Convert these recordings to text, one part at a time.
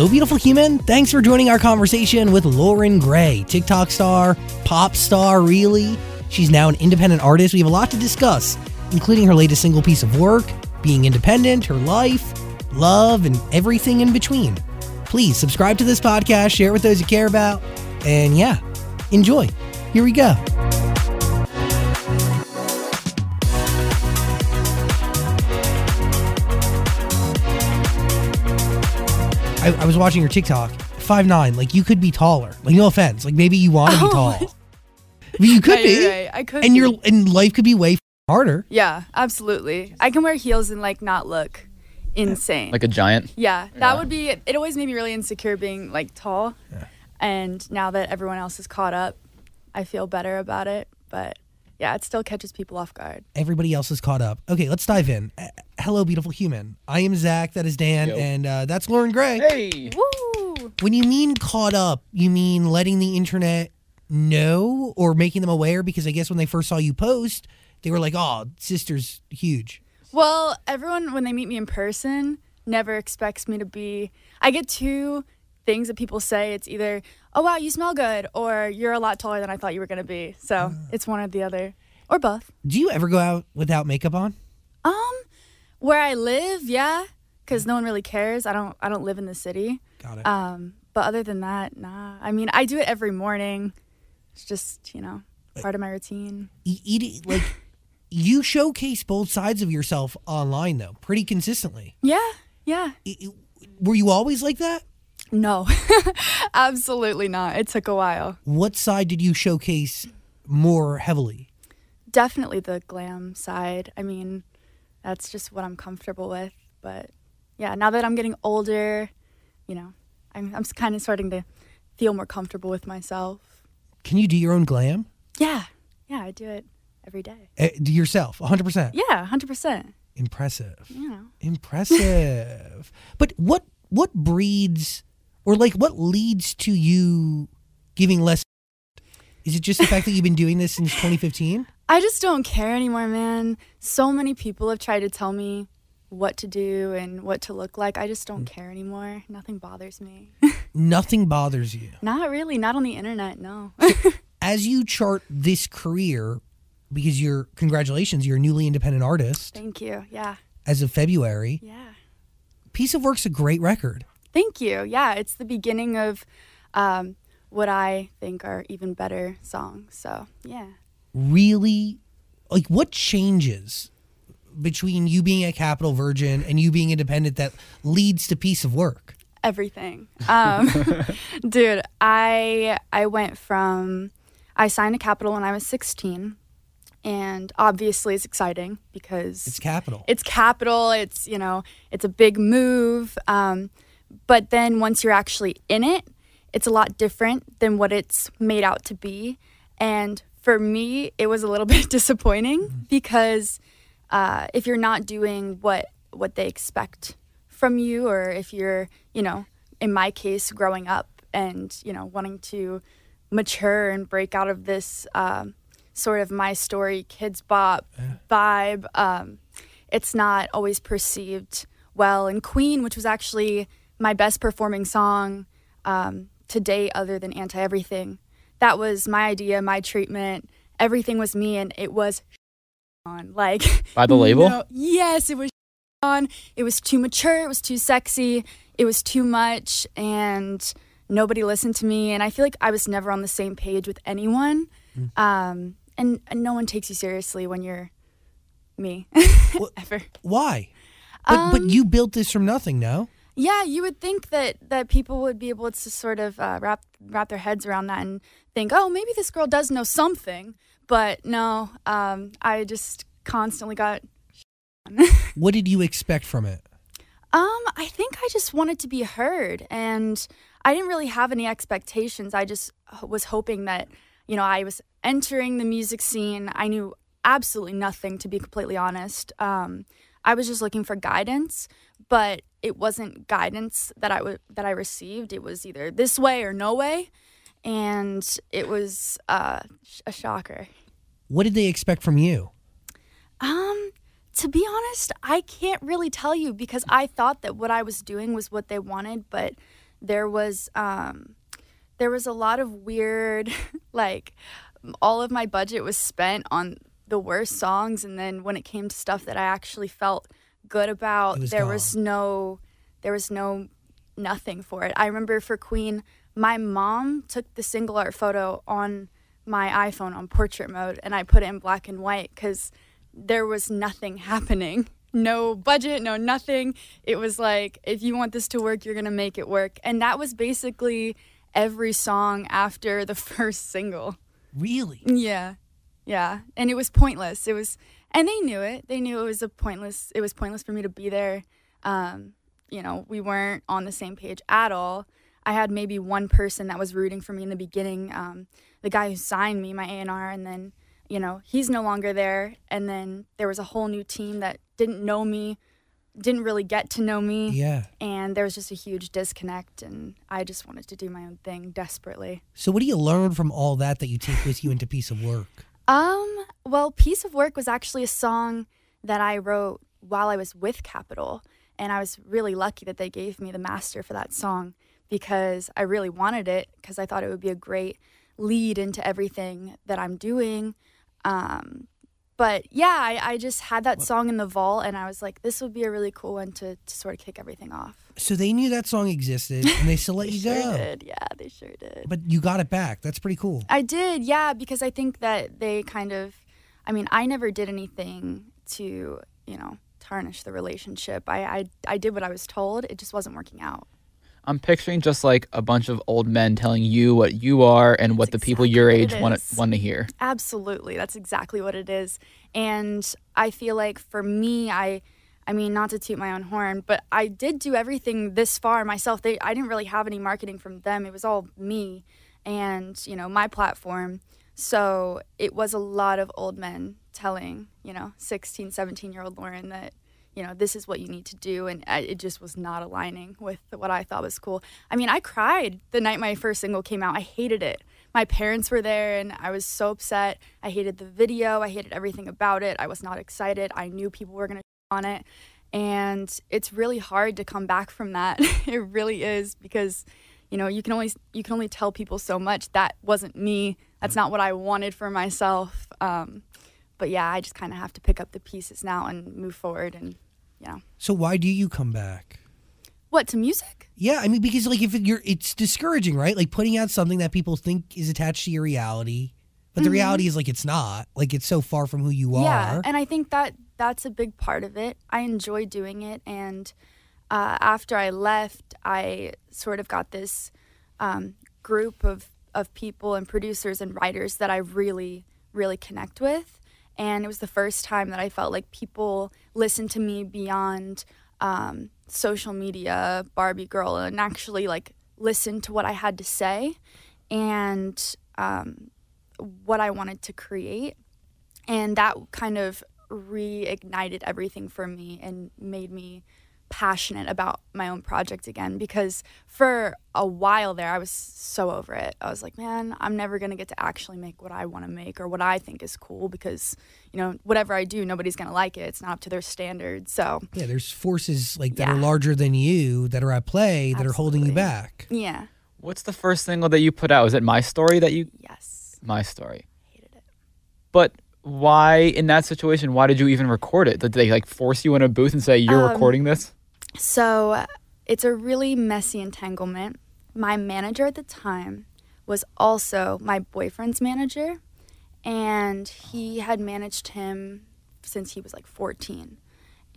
Hello, beautiful human. Thanks for joining our conversation with Loren Gray, TikTok star, pop star, really. She's now an independent artist. We have a lot to discuss, including her latest single piece of work, being independent, her life, love, and everything in between. Please subscribe to this podcast, share it with those you care about, and yeah, enjoy. Here we go. I, I was watching your TikTok. Five nine, like you could be taller. Like no offense, like maybe you want to be Oh. tall. But you could Right, be, right, I could and be. your and life could be way harder. Yeah, absolutely. I can wear heels and like not look insane. Like a giant. yeah, that Yeah. would be. It always made me really insecure being like tall. And now that everyone else is caught up, I feel better about it. But yeah, it still catches people off guard. Everybody else is caught up. Okay, let's dive in. Uh, hello, beautiful human. I am Zach. That is Dan, Yo. and uh, that's Loren Gray. Hey. Woo! When you mean caught up, you mean letting the internet know or making them aware? Because I guess when they first saw you post, they were like, "Oh, sister's huge." Well, everyone when they meet me in person never expects me to be. I get two things that people say. It's either, "Oh wow, you smell good," or "You're a lot taller than I thought you were gonna be." So it's one or the other, or both. Do you ever go out without makeup on? Um, where I live, yeah, because no one really cares. I don't. I don't live in the city. Got it. Um, but other than that, nah. I mean, I do it every morning. It's just you know part of my routine. E- eating like you showcase both sides of yourself online though, pretty consistently. Yeah, yeah. Were you always like that? No, absolutely not. It took a while. What side did you showcase more heavily? Definitely the glam side. I mean, that's just what I'm comfortable with. But yeah, now that I'm getting older, you know, I'm I'm kind of starting to feel more comfortable with myself. Can you do your own glam? Yeah, yeah, I do it every day. Uh, yourself, 100%. Yeah, hundred percent. Impressive. Yeah. Impressive. but what what breeds or like what leads to you giving less Is it just the fact that you've been doing this since 2015? I just don't care anymore, man. So many people have tried to tell me what to do and what to look like. I just don't mm. care anymore. Nothing bothers me. Nothing bothers you. not really. Not on the internet, no. As you chart this career because you're congratulations, you're a newly independent artist Thank you. Yeah. as of February. Yeah. Piece of Work's a great record. Thank you. Yeah, it's the beginning of um, what I think are even better songs. So, yeah. Really like what changes between you being a Capitol Virgin and you being independent that leads to Piece of Work? everything. Um, dude, I I went from I signed a Capitol when I was 16, and obviously it's exciting because It's Capitol. it's Capitol. It's you know it's a big move. Um, but then once you're actually in it, it's a lot different than what it's made out to be. And for me, it was a little bit disappointing because uh, if you're not doing what what they expect from you, or if you're you know in my case growing up and you know wanting to mature and break out of this um, sort of my story Kidz Bop vibe um, it's not always perceived well. And queen which was actually my best performing song um, to date other than anti everything that was my idea my treatment. Everything was me and it was on. Like By the label? no- yes it was on. It was too mature it was too sexy it was too much and nobody listened to me and i feel like i was never on the same page with anyone. Um, and, and no one takes you seriously when you're me What- ever. Why? But but Um, you built this from nothing, no? Yeah you would think that that people would be able to sort of uh, wrap wrap their heads around that and think oh maybe this girl does know something but no um, i just constantly got What did you expect from it? Um, I think I just wanted to be heard, and I didn't really have any expectations. I just was hoping that, you know, I was entering the music scene. I knew absolutely nothing, to be completely honest. Um, I was just looking for guidance, but it wasn't guidance that I that I received. It was either this way or no way, and it was uh, a shocker. What did they expect from you? Um, to be honest, I can't really tell you because I thought that what I was doing was what they wanted, but there was um, there was a lot of weird like all of my budget was spent on the worst songs and then when it came to stuff that I actually felt good about was there gone. was no there was no nothing for it. I remember for Queen, my mom took the single art photo on my iPhone on portrait mode and I put it in black and white cuz there was nothing happening. No budget, no nothing. It was like if you want this to work, you're going to make it work. And that was basically every song after the first single. Really? Yeah. Yeah. And it was pointless. It was and they knew it. They knew it was a pointless it was pointless for me to be there. Um, you know, we weren't on the same page at all. I had maybe one person that was rooting for me in the beginning, um, the guy who signed me, my A&R, and then, you know, he's no longer there. And then there was a whole new team that didn't know me, didn't really get to know me. Yeah. And there was just a huge disconnect, and I just wanted to do my own thing desperately. So what do you learn from all that that you take with you into piece of work? Um, well, Piece of Work was actually a song that I wrote while I was with Capitol. And I was really lucky that they gave me the master for that song because I really wanted it because I thought it would be a great lead into everything that I'm doing. Um, but yeah, I, I just had that song in the vault and I was like, this would be a really cool one to, to sort of kick everything off. So they knew that song existed and they still let They you sure go. did. Yeah, they sure did. But you got it back. That's pretty cool. I did, yeah, because I think that they kind of, I mean, I never did anything to, you know, tarnish the relationship. I, I, I did what I was told. It just wasn't working out. I'm picturing just like a bunch of old men telling you what you are and what the That's people your age want to want to hear. Absolutely, that's exactly what it is. And I feel like for me, I, I mean, not to toot my own horn, but I did do everything this far myself. They, I didn't really have any marketing from them. It was all me, and you know, my platform. So it was a lot of old men telling, you know, 16, 17 year old Loren that, you know, this is what you need to do. And I, it just was not aligning with what I thought was cool. I mean, I cried the night my first single came out. I hated it. My parents were there and I was so upset. I hated the video. I hated everything about it. I was not excited. I knew people were going to on it. And it's really hard to come back from that. it really is because you know you can only you can only tell people so much that wasn't me that's not what i wanted for myself um, but yeah i just kind of have to pick up the pieces now and move forward and you know So why do you come back? what to music Yeah, I mean because like if you're it's discouraging, right? Like putting out something that people think is attached to your reality, but the reality is like it's not. Like it's so far from who you Mm-hmm. yeah are. and i think that that's a big part of it. I enjoy doing it and uh, after i left i sort of got this um, group of, of people and producers and writers that i really really connect with and it was the first time that i felt like people listened to me beyond um, social media barbie girl and actually like listened to what i had to say and um, what i wanted to create. And that kind of reignited everything for me and made me passionate about my own project again because for a while there I was so over it. I was like, man, I'm never going to get to actually make what I want to make or what I think is cool because, you know, whatever I do, nobody's going to like it. It's not up to their standards. So, yeah, there's forces like that Yeah. are larger than you that are at play that are holding you back. yeah. What's the first single that you put out? Was it My Story that you Yes. My Story? Hated it. But why in that situation, why did you even record it? Did they like force you in a booth and say you're Um, recording this? So it's a really messy entanglement. My manager at the time was also my boyfriend's manager, and he had managed him since he was like 14.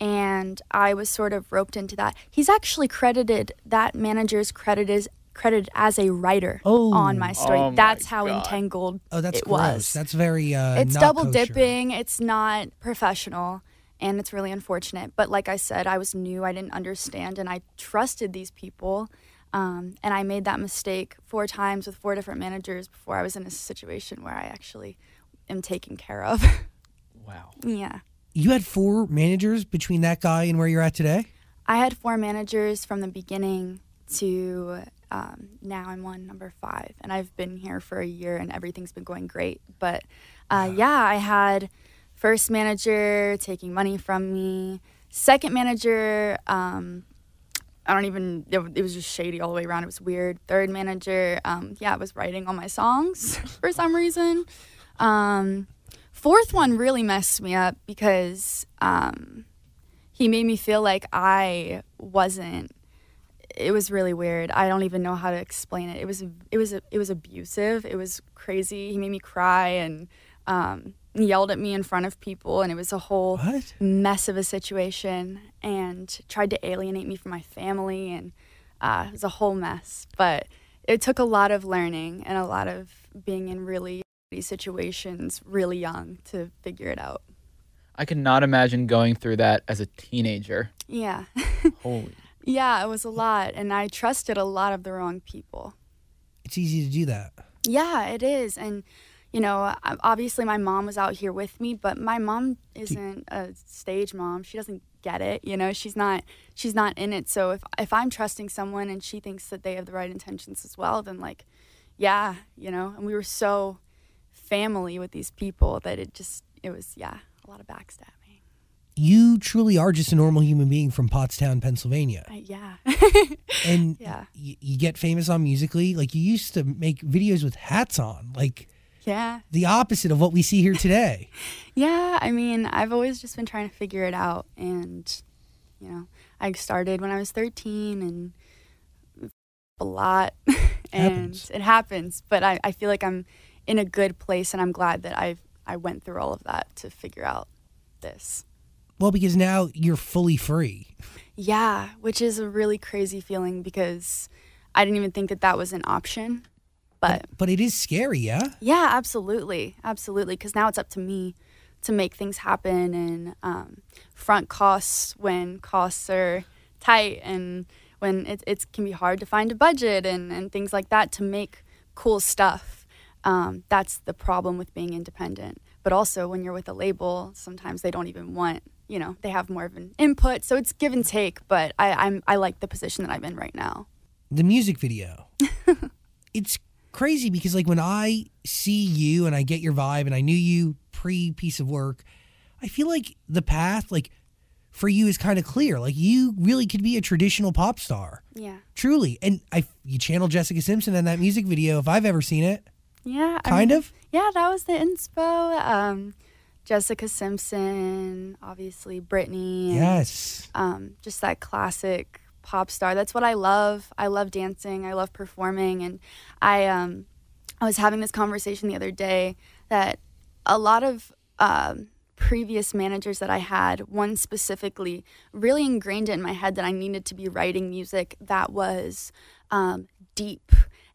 And I was sort of roped into that. He's actually credited, that manager's credit is credited as a writer Oh. on my story. Oh my That's how God. entangled Oh, that's it gross. was That's very uh it's not double kosher. dipping it's not professional and it's really unfortunate but like i said i was new i didn't understand and i trusted these people um, and i made that mistake four times with four different managers before i was in a situation where i actually am taken care of Wow. yeah You had four managers between that guy and where you're at today? i had four managers from the beginning to um, now i'm on number five and i've been here for a year and everything's been going great but uh, yeah i had first manager taking money from me second manager um, I don't even. It, it was just shady all the way around. It was weird. Third manager, um, yeah, was writing all my songs for some reason. Um, fourth one really messed me up because um, he made me feel like I wasn't. It was really weird. I don't even know how to explain it. It was it was it was abusive. It was crazy. He made me cry and um, yelled at me in front of people, and it was a whole What? mess of a situation. And tried to alienate me from my family, and uh, it was a whole mess. But it took a lot of learning and a lot of being in really these situations really young to figure it out. I cannot imagine going through that as a teenager. Yeah. Holy. Yeah, it was a lot. And I trusted a lot of the wrong people. It's easy to do that. Yeah, it is. And, you know, obviously my mom was out here with me, but my mom isn't a stage mom. She doesn't get it. You know, she's not she's not in it. So if if I'm trusting someone and she thinks that they have the right intentions as well, then like, yeah, you know, and we were so family with these people that it just it was yeah, a lot of backstabbing. You truly are just a normal human being from Pottstown, Pennsylvania. I, yeah. And Yeah. y- you get famous on Musical.ly. Like you used to make videos with hats on, like yeah. the opposite of what we see here today. Yeah, I mean, I've always just been trying to figure it out. And, you know, I started when I was 13 and a lot. and Happens. it happens. But I, I feel like I'm in a good place and I'm glad that I've, I went through all of that to figure out this. Well, because now you're fully free. Yeah, which is a really crazy feeling because I didn't even think that that was an option. But But it is scary, yeah? Yeah, absolutely, absolutely. Because now it's up to me to make things happen and um, front costs when costs are tight and when it, it can be hard to find a budget and, and things like that to make cool stuff. Um, that's the problem with being independent. But also, when you're with a label, sometimes they don't even want, you know, they have more of an input. So it's give and take. But I, I'm I like the position that I'm in right now. the music video. it's crazy because like when I see you and I get your vibe and I knew you pre piece of work, I feel like the path like for you is kind of clear. Like you really could be a traditional pop star. Yeah, Truly. And I you channel Jessica Simpson in that music video if I've ever seen it. yeah, I Kind mean- of. Yeah, that was the inspo. Um, Jessica Simpson, obviously Britney. Yes. Um, just that classic pop star. That's what I love. I love dancing. I love performing, and I um, I was having this conversation the other day that a lot of um, previous managers that I had, one specifically, really ingrained it in my head that I needed to be writing music that was um, deep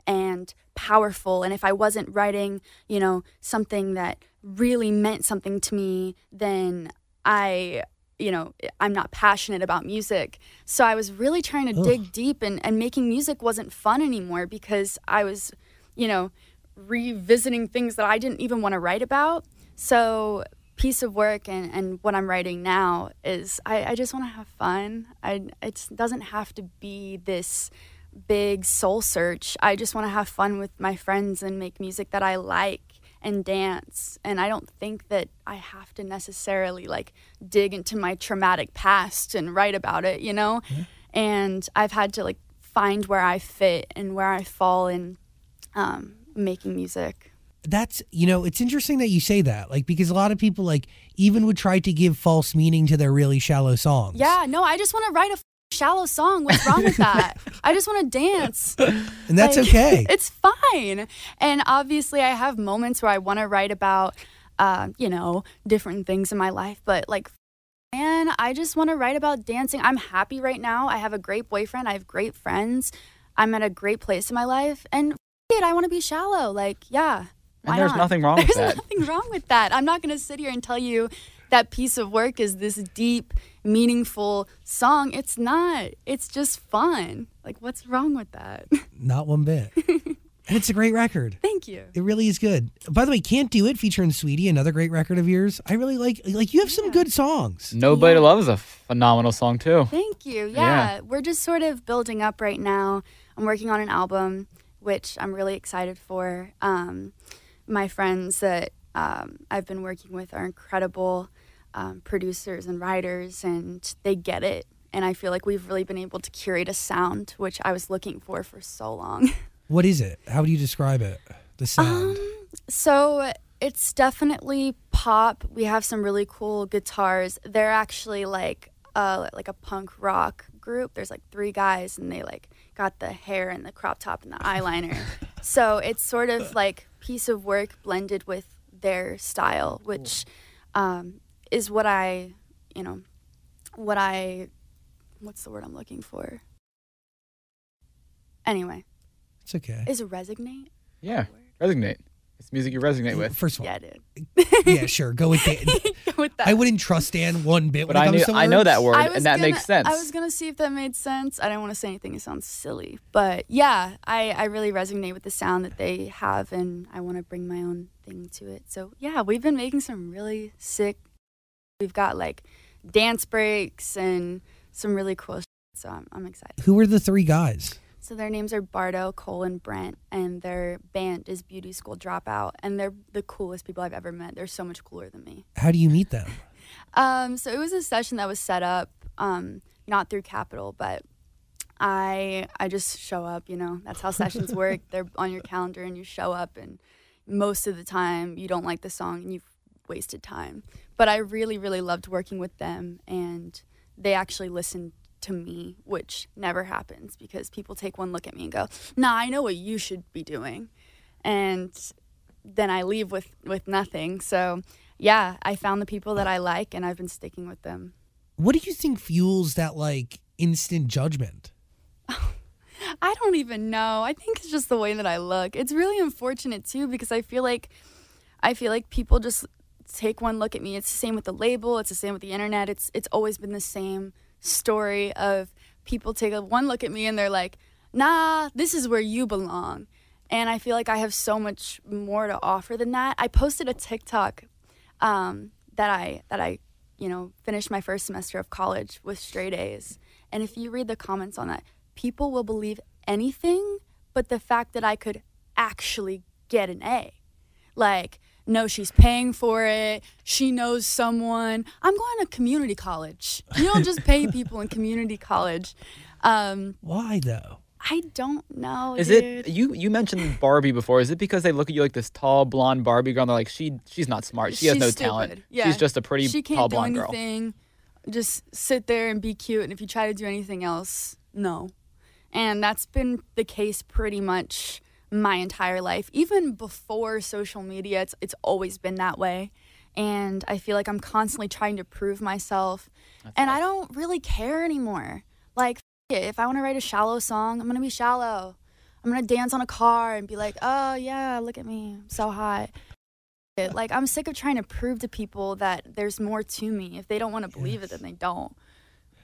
and powerful. And if I wasn't writing, you know, something that really meant something to me, then I, you know, I'm not passionate about music. So I was really trying to dig deep, and, and making music wasn't fun anymore because I was, you know, revisiting things that I didn't even want to write about. So piece of work and, and what I'm writing now is I, I just want to have fun. I it doesn't have to be this big soul search. I just want to have fun with my friends and make music that I like and dance. And I don't think that I have to necessarily like dig into my traumatic past and write about it, you know? And I've had to like find where I fit and where I fall in um, making music. That's you know, it's interesting that you say that. Like because a lot of people like even would try to give false meaning to their really shallow songs. Yeah, no, I just want to write a shallow song. What's wrong with that? I just want to dance. And that's Like, okay. It's fine. And obviously, I have moments where I want to write about, uh, you know, different things in my life. But like, man, I just want to write about dancing. I'm happy right now. I have a great boyfriend. I have great friends. I'm at a great place in my life. And f- it, I want to be shallow. Like, yeah. And there's not? nothing wrong with There's nothing wrong with that. I'm not going to sit here and tell you that piece of work is this deep, meaningful song. It's not. It's just fun. Like, what's wrong with that? Not one bit. and it's a great record. Thank you. It really is good. By the way, Can't Do It featuring Saweetie, another great record of yours. I really like like you have some good songs. Nobody Yeah. Loves a phenomenal song too. Thank you. Yeah. Yeah, we're just sort of building up right now. I'm working on an album, which I'm really excited for. Um, my friends that um, I've been working with are incredible um, producers and writers, and they get it. and I feel like we've really been able to curate a sound which I was looking for for so long. What is it? How do you describe it? The sound. Um, so it's definitely pop. We have some really cool guitars. They're actually like uh like a punk rock group. There's like three guys and they like got the hair and the crop top and the eyeliner. so it's sort of like piece of work blended with their style, which um, is what I, you know, what I what's the word I'm looking for? Anyway, it's okay. is it resignate? Yeah, resonate. It's music you resonate with. First of all, Yeah, dude. yeah, sure. Go with Dan. With that. I wouldn't trust Dan one bit. But when it I comes knew to I know that word, and that gonna- makes sense. I was gonna see if that made sense. I don't want to say anything that sounds silly, but yeah, I, I really resonate with the sound that they have, and I want to bring my own thing to it. So yeah, we've been making some really sick. We've got like dance breaks and some really cool. Shit, so I'm I'm excited. Who are the three guys? So their names are Bardo, Cole, and Brent, and their band is Beauty School Dropout, and they're the coolest people I've ever met. They're so much cooler than me. How do you meet them? Um, so it was a session that was set up, um, not through Capitol, but I I just show up. You know, that's how sessions work. They're on your calendar, and you show up. And most of the time, you don't like the song, and you've wasted time. But I really, really loved working with them, and they actually listened to me, which never happens because people take one look at me and go, "Nah, I know what you should be doing," and then I leave with with nothing. So yeah, I found the people that I like and I've been sticking with them. What do you think fuels that like instant judgment? I don't even know. I think it's just the way that I look. It's really unfortunate too because I feel like I feel like people just take one look at me. It's the same with the label, it's the same with the internet. It's it's always been the same story of people take a one look at me and they're like, "Nah, this is where you belong." And I feel like I have so much more to offer than that. I posted a TikTok um, that I that I, you know, finished my first semester of college with straight A's. And if you read the comments on that, people will believe anything but the fact that I could actually get an A. Like, no, she's paying for it. She knows someone. I'm going to community college. You don't just pay people in community college. Um, Why though? I don't know. Is dude. it you? You mentioned Barbie before. Is it because they look at you like this tall blonde Barbie girl? and They're like, she she's not smart. She has She's no stupid. talent. Yeah. She's just a pretty she can't tall do blonde girl. anything. Just sit there and be cute. And if you try to do anything else, no. And that's been the case pretty much my entire life. Even before social media, it's it's always been that way. And I feel like I'm constantly trying to prove myself. and I don't really care anymore. Like it. if I want to write a shallow song, I'm gonna be shallow. I'm gonna dance on a car and be like, oh yeah, look at me, I'm so hot. It- Like I'm sick of trying to prove to people that there's more to me. If they don't want to believe it, then they don't.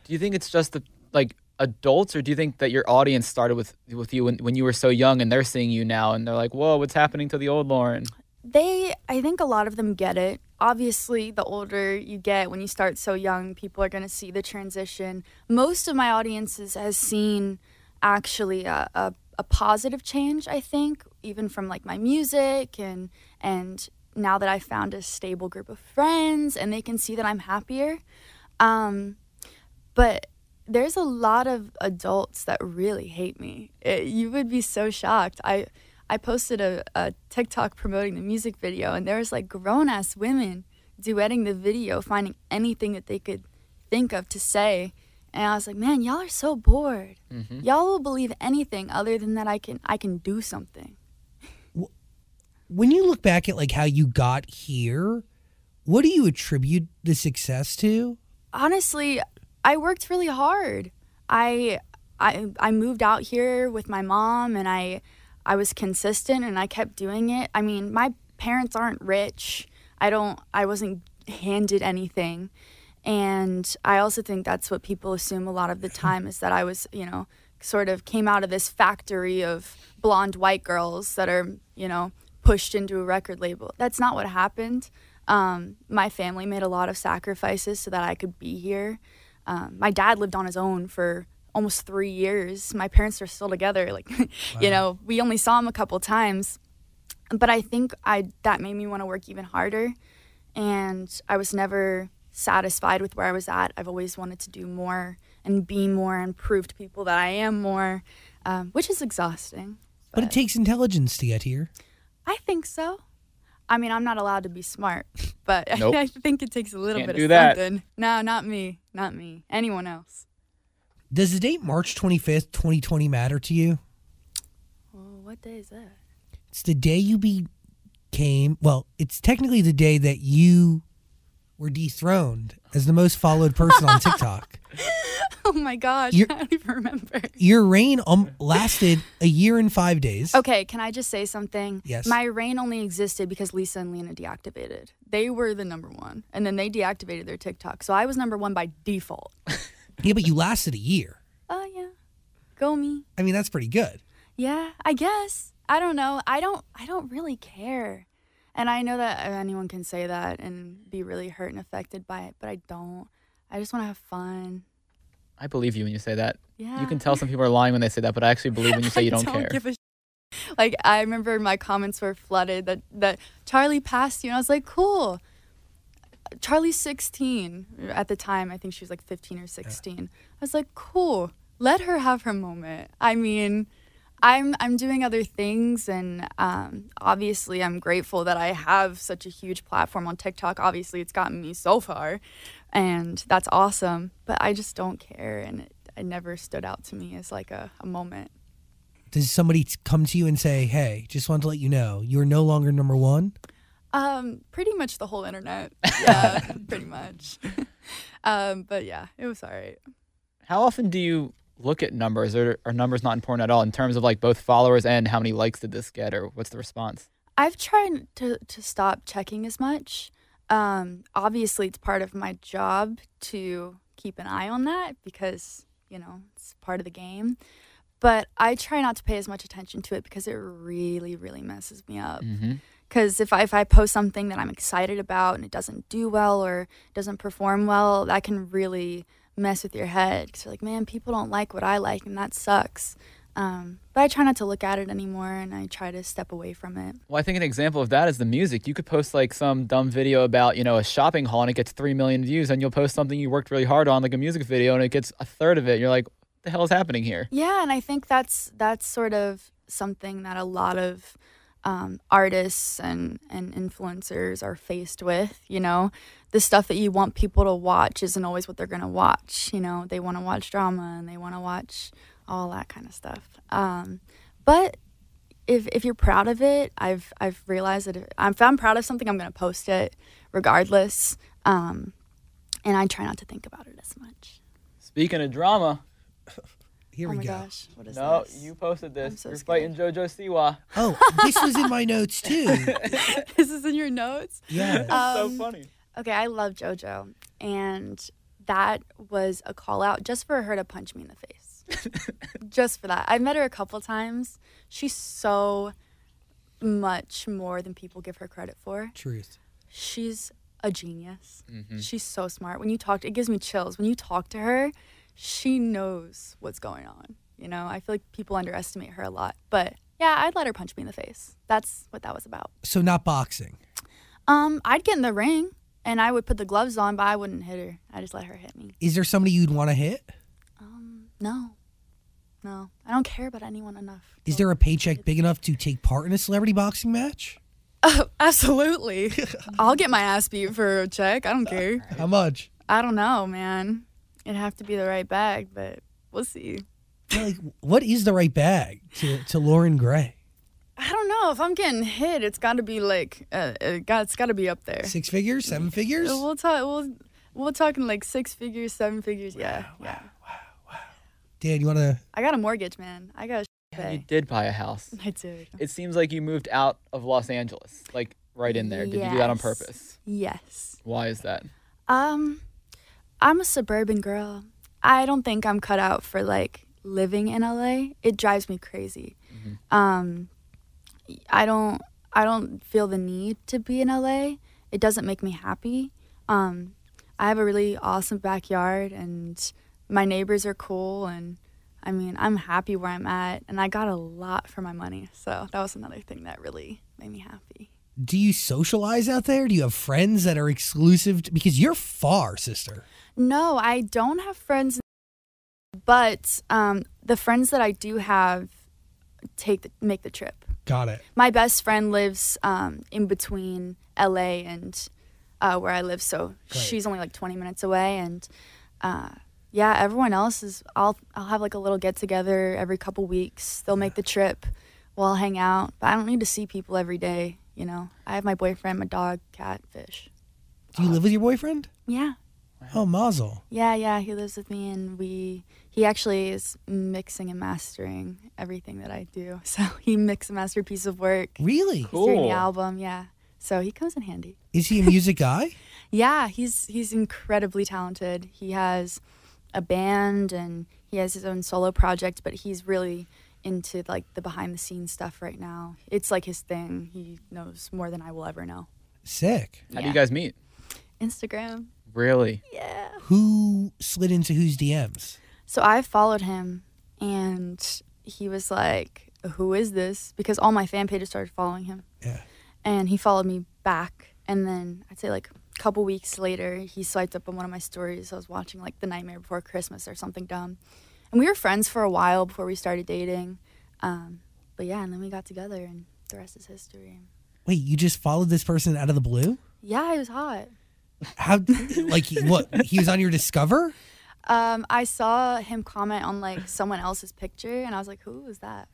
Do you think it's just the like adults, or do you think that your audience started with with you when, when you were so young and they're seeing you now and they're like, whoa, what's happening to the old Loren? They, I think a lot of them get it. Obviously, the older you get, when you start so young, people are going to see the transition. Most of my audiences has seen actually a, a, a positive change, I think, even from like my music and and now that I found a stable group of friends and they can see that I'm happier. Um, but there's a lot of adults that really hate me. It, you would be so shocked. I I posted a, a TikTok promoting the music video, and there was like grown ass women duetting the video, finding anything that they could think of to say. And I was like, man, y'all are so bored. Mm-hmm. Y'all will believe anything other than that I can I can do something. When you look back at like how you got here, what do you attribute the success to? honestly, I worked really hard. I I I moved out here with my mom and I I was consistent and I kept doing it. I mean, my parents aren't rich. I don't I wasn't handed anything. And I also think that's what people assume a lot of the time is that I was, you know, sort of came out of this factory of blonde white girls that are, you know, pushed into a record label. That's not what happened. Um, my family made a lot of sacrifices so that I could be here. Um, my dad lived on his own for almost three years. My parents are still together. Like, you know, we only saw him a couple times, but I think I that made me want to work even harder. And I was never satisfied with where I was at. I've always wanted to do more and be more and prove to people that I am more, um, which is exhausting. But it takes intelligence to get here. I think so. I mean, I'm not allowed to be smart, but Nope. I think it takes a little Can't bit do of that. something. No, not me. Not me. Anyone else. Does the date March 25th, 2020 matter to you? Well, what day is that? It's the day you became, well, it's technically the day that you were dethroned as the most followed person on TikTok. Oh my gosh, You're- I don't even remember. Your reign um, lasted a year and five days. Okay, can I just say something? Yes. My reign only existed because Lisa and Lena deactivated. They were the number one, and then they deactivated their TikTok. So I was number one by default. Yeah, but you lasted a year. Oh yeah, go me. I mean, that's pretty good. Yeah, I guess. I don't know. I don't. I don't really care, and I know that anyone can say that and be really hurt and affected by it, but I don't. I just want to have fun. I believe you when you say that. Yeah. You can tell some people are lying when they say that, but I actually believe when you say you I don't, care. give a sh- like I remember my comments were flooded that that Charli passed you, and I was like, cool. Charli's 16 at the time. I think she was like 15 or 16. I was like, cool. Let her have her moment. I mean, I'm I'm doing other things, and um, obviously, I'm grateful that I have such a huge platform on TikTok. Obviously, it's gotten me so far, and that's awesome. But I just don't care, and it, it never stood out to me as like a, a moment. Does somebody come to you and say, hey, just wanted to let you know you're no longer number one? Um, pretty much the whole internet. Yeah, pretty much. um, but yeah, it was all right. How often do you look at numbers, or are numbers not important at all in terms of like both followers and how many likes did this get, or what's the response? I've tried to to stop checking as much. Um, obviously, it's part of my job to keep an eye on that because you know it's part of the game. But I try not to pay as much attention to it because it really, really messes me up. Mm-hmm. because if I, if I post something that I'm excited about and it doesn't do well or doesn't perform well, that can really mess with your head because you're like, man, people don't like what I like, and that sucks. Um, but I try not to look at it anymore, and I try to step away from it. Well, I think an example of that is the music. You could post like some dumb video about, you know, a shopping haul and it gets 3 million views, and you'll post something you worked really hard on, like a music video, and it gets a third of it. You're like, what the hell is happening here? Yeah, and I think that's that's sort of something that a lot of um, artists and and influencers are faced with. You know, the stuff that you want people to watch isn't always what they're gonna watch. You know, they want to watch drama and they want to watch all that kind of stuff. Um, but if if you're proud of it, I've I've realized that if if I'm proud of something, I'm gonna post it regardless. Um, and I try not to think about it as much. Speaking of drama, Here we go. oh we my go. gosh, what is this? no, this? you posted this. I'm so You're scared. fighting JoJo Siwa. Oh, this was in my notes too. this is in your notes. Yeah. It's so Um, funny. Okay, I love JoJo, and that was a call out just for her to punch me in the face. just for that. I've met her a couple times. She's so much more than people give her credit for. Truth. She's a genius. Mhm. She's so smart. When you talk, it gives me chills. When you talk to her, she knows what's going on. You know, I feel like people underestimate her a lot, but yeah, I'd let her punch me in the face. That's what that was about. So not boxing. Um, I'd get in the ring and I would put the gloves on, but I wouldn't hit her. I just let her hit me. Is there somebody you'd want to hit? No, no, I don't care about anyone enough. Is there a paycheck big enough to take part in a celebrity boxing match? Oh, absolutely. I'll get my ass beat for a check. I don't care. How much? I don't know, man. It'd have to be the right bag, but we'll see. Like, what is the right bag to, to Loren Gray? I don't know. If I'm getting hit, it's got to be like, uh, it got, it's got to be up there. Six figures? Seven figures? We'll talk. We'll we're talking like six figures, seven figures. Yeah, yeah. Dan, you want to? I got a mortgage, man. I got. Yeah, you did buy a house. I did. It seems like you moved out of Los Angeles, like right in there. Did you do that on purpose? Yes. Why is that? Um, I'm a suburban girl. I don't think I'm cut out for like living in LA. It drives me crazy. Um, I don't. I don't feel the need to be in LA. It doesn't make me happy. Um, I have a really awesome backyard, and my neighbors are cool, and I mean, I'm happy where I'm at, and I got a lot for my money. So that was another thing that really made me happy. Do you socialize out there? Do you have friends that are exclusive? To, because you're far, sister. No, I don't have friends, but um, the friends that I do have take the, make the trip. Got it. My best friend lives um, in between LA and uh, where I live, so Great. she's only like 20 minutes away. And uh, yeah, everyone else is. I'll I'll have like a little get together every couple weeks. They'll make the trip. We'll all hang out, but I don't need to see people every day. You know, I have my boyfriend, my dog, cat, fish. Do you live with your boyfriend? Yeah. Oh, Mazel. Yeah, yeah, he lives with me, and we he actually is mixing and mastering everything that I do. So he mixed and mastered a masterpiece of work. Really? He's doing Cool. the album, yeah. So he comes in handy. Is he a music guy? Yeah, he's he's incredibly talented. He has a band and he has his own solo project, but he's really into like the behind the scenes stuff right now. It's like his thing. He knows more than I will ever know. Sick. How do Yeah. you guys meet? Instagram. Really? Yeah. Who slid into whose DMs? So I followed him and he was like, Who is this? Because all my fan pages started following him. Yeah. And he followed me back. And then I'd say like a couple weeks later, he swiped up on one of my stories. I was watching like The Nightmare Before Christmas or something dumb. And we were friends for a while before we started dating. Um, but yeah, and then we got together and the rest is history. Wait, you just followed this person out of the blue? Yeah, he was hot. How? like what? He was on your Discover? Um, I saw him comment on like someone else's picture, and I was like, "Who is that?"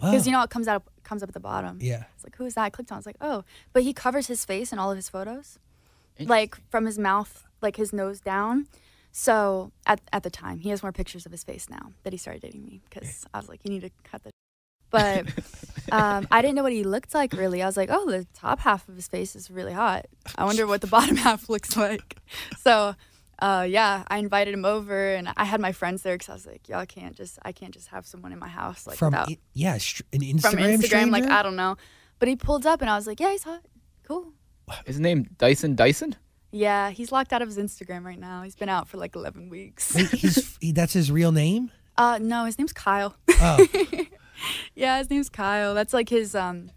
Wow. Because you know it comes out comes up at the bottom. Yeah. It's like, who is that? I clicked on. it. I was like, oh, but he covers his face in all of his photos. Like from his mouth, like his nose down. So at at the time, he has more pictures of his face now that he started dating me because I was like, you need to cut the. But um, I didn't know what he looked like really. I was like, oh, the top half of his face is really hot. I wonder what the bottom half looks like. So. Uh, yeah, I invited him over, and I had my friends there because I was like, y'all can't just, I can't just have someone in my house like From without I- yeah, str- an Instagram from Instagram. Like? I don't know, but he pulled up and I was like, yeah, he's hot, cool. Is his name Dyson Dyson? Yeah, he's locked out of his Instagram right now. He's been out for like 11 weeks. Wait, his, he, that's his real name? Uh, no, his name's Kyle. Oh, yeah, his name's Kyle. That's like his um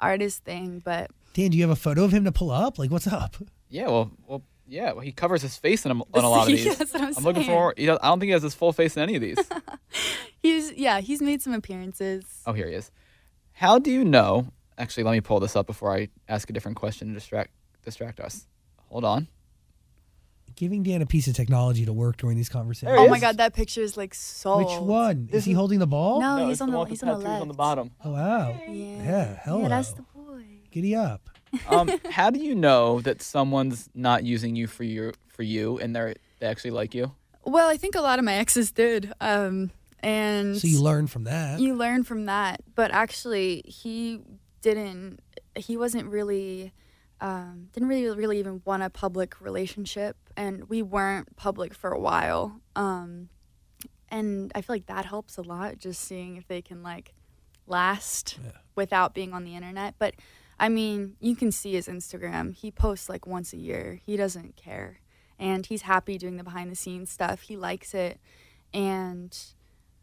artist thing. But Dan, do you have a photo of him to pull up? Like, what's up? Yeah. Well, well, yeah. Well, he covers his face in a, on a lot of these. Yeah, that's what I'm I'm looking for. He does, I don't think he has his full face in any of these. he's yeah, he's made some appearances. oh, here he is. How do you know? Actually, let me pull this up before I ask a different question to distract distract us. Hold on. Giving Dan a piece of technology to work during these conversations. Oh my god, that picture is like so. Which one? Is he holding the ball? No, he's on the he's on the left. on the bottom. Oh, wow. Yeah, Yeah, hello. Yeah, that's the boy. Giddy up. um, how do you know that someone's not using you for your for you and they're they actually like you? Well, I think a lot of my exes did. Um, and So you learn from that. you learn from that but actually he didn't he wasn't really um, didn't really really even want a public relationship and we weren't public for a while. Um, and i feel like that helps a lot just seeing if they can like last Yeah. without being on the internet. But i mean you can see his instagram. He posts like once a year. He doesn't care. And he's happy doing the behind the scenes stuff. He likes it. And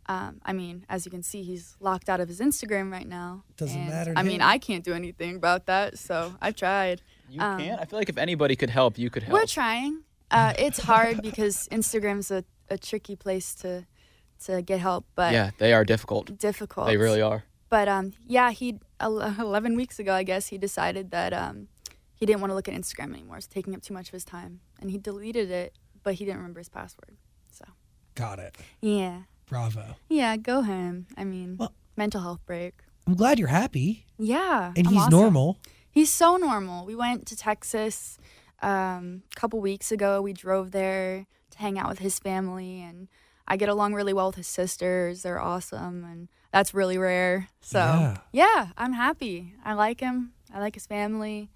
um, I mean, as you can see, he's locked out of his Instagram right now. Doesn't and, matter to I mean. I can't do anything about that, so I've tried. You Um, can't. I feel like if anybody could help, you could help. We're trying. Uh, it's hard because Instagram's a, a tricky place to to get help, but yeah, they are difficult. difficult. They really are. But um, yeah, he 11 weeks ago, I guess, he decided that um, he didn't want to look at Instagram anymore. It's taking up too much of his time, and he deleted it, but he didn't remember his password. So Got it. yeah, Bravo. yeah, go him. I mean, Well- mental health break. I'm glad you're happy. Yeah, And I'm he's awesome. normal. He's so normal. We went to Texas um, a couple weeks ago. We drove there to hang out with his family, and I get along really well with his sisters. They're awesome, and that's really rare. So Yeah. yeah, I'm happy. I like him. I like his family.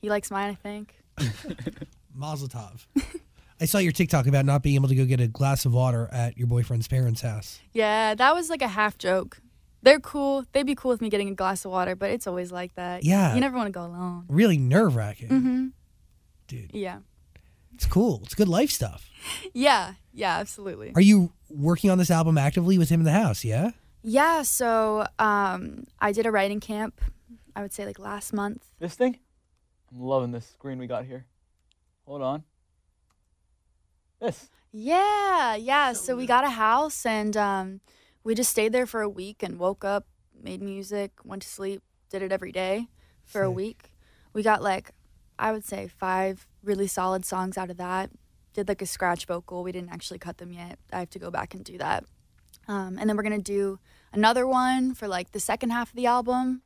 He likes mine, I think. Mazel tov. I saw your TikTok about not being able to go get a glass of water at your boyfriend's parents' house. Yeah, that was like a half joke. They're cool. They'd be cool with me getting a glass of water, but it's always like that. Yeah. You never want to go alone. Really nerve wracking. hmm Dude, Yeah. it's cool. It's good life stuff. Yeah. Yeah, absolutely. Are you working on this album actively with him in the house? Yeah. Yeah, so um, I did a writing camp. I would say like last month. This thing? I'm loving this screen we got here. Hold on. This. Yeah, yeah. So, we got a house and um, we just stayed there for a week and woke up, made music, went to sleep, did it every day for a week. We got like, I would say five really solid songs out of that. Did like a scratch vocal. We didn't actually cut them yet. I have to go back and do that. Um, and then we're gonna do another one for like the second half of the album,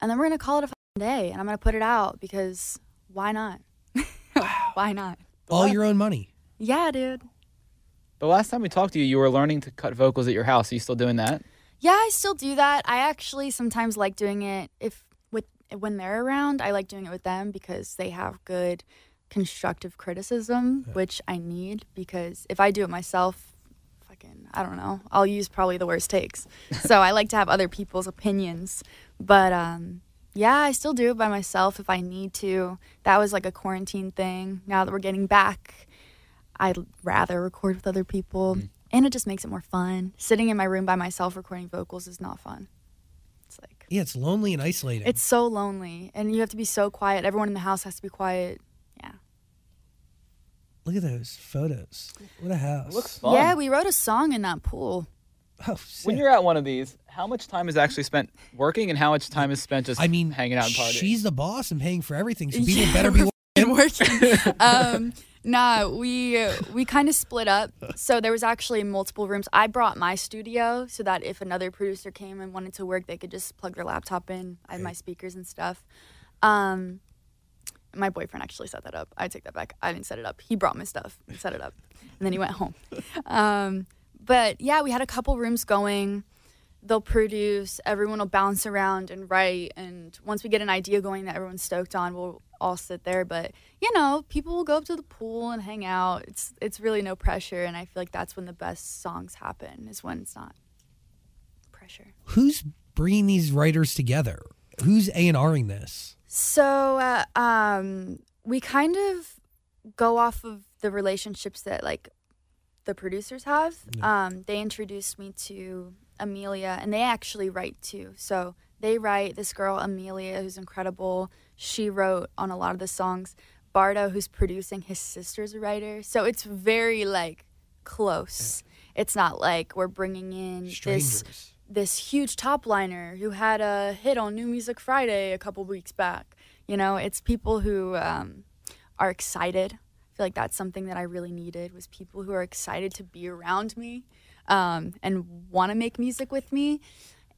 and then we're gonna call it a day. And I'm gonna put it out because why not? why not? All your own money. Yeah, dude. The last time we talked to you, you were learning to cut vocals at your house. Are you still doing that? Yeah, I still do that. I actually sometimes like doing it if with when they're around. I like doing it with them because they have good constructive criticism, which I need because if I do it myself, fucking I don't know, I'll use probably the worst takes. so I like to have other people's opinions. But um yeah, I still do it by myself if I need to. That was like a quarantine thing. Now that we're getting back, I'd rather record with other people. And it just makes it more fun. Sitting in my room by myself recording vocals is not fun. It's like, Yeah, it's lonely and isolating. it's so lonely. And you have to be so quiet. Everyone in the house has to be quiet. Yeah. Look at those photos. What a house. It looks fun. Yeah, we wrote a song in that pool. oh, sick. when you're at one of these, how much time is actually spent working and how much time is spent just I mean, hanging out and partying? she's the boss and paying for everything, so people Yeah, better be. been working. um, nah, we we kind of split up. So there was actually multiple rooms. I brought my studio so that if another producer came and wanted to work, they could just plug their laptop in. I had my speakers and stuff. Um, my boyfriend actually set that up. I take that back. I didn't set it up. He brought my stuff and set it up, and then he went home. Um, but yeah, we had a couple rooms going. They'll produce. Everyone will bounce around and write. And once we get an idea going that everyone's stoked on, we'll all sit there. But you know, people will go up to the pool and hang out. It's it's really no pressure, and I feel like that's when the best songs happen. Is when it's not pressure. Who's bringing these writers together? Who's A and Ring this? So uh, um, we kind of go off of the relationships that like the producers have. Um, they introduced me to Amelia, and they actually write too. So they write this girl Amelia, who's incredible. She wrote on a lot of the songs. Bardo, who's producing, his sister's a writer. So it's very like close. It's not like we're bringing in this this huge top liner who had a hit on New Music Friday a couple weeks back. You know, it's people who um, are excited. I feel like that's something that I really needed was people who are excited to be around me um, and want to make music with me.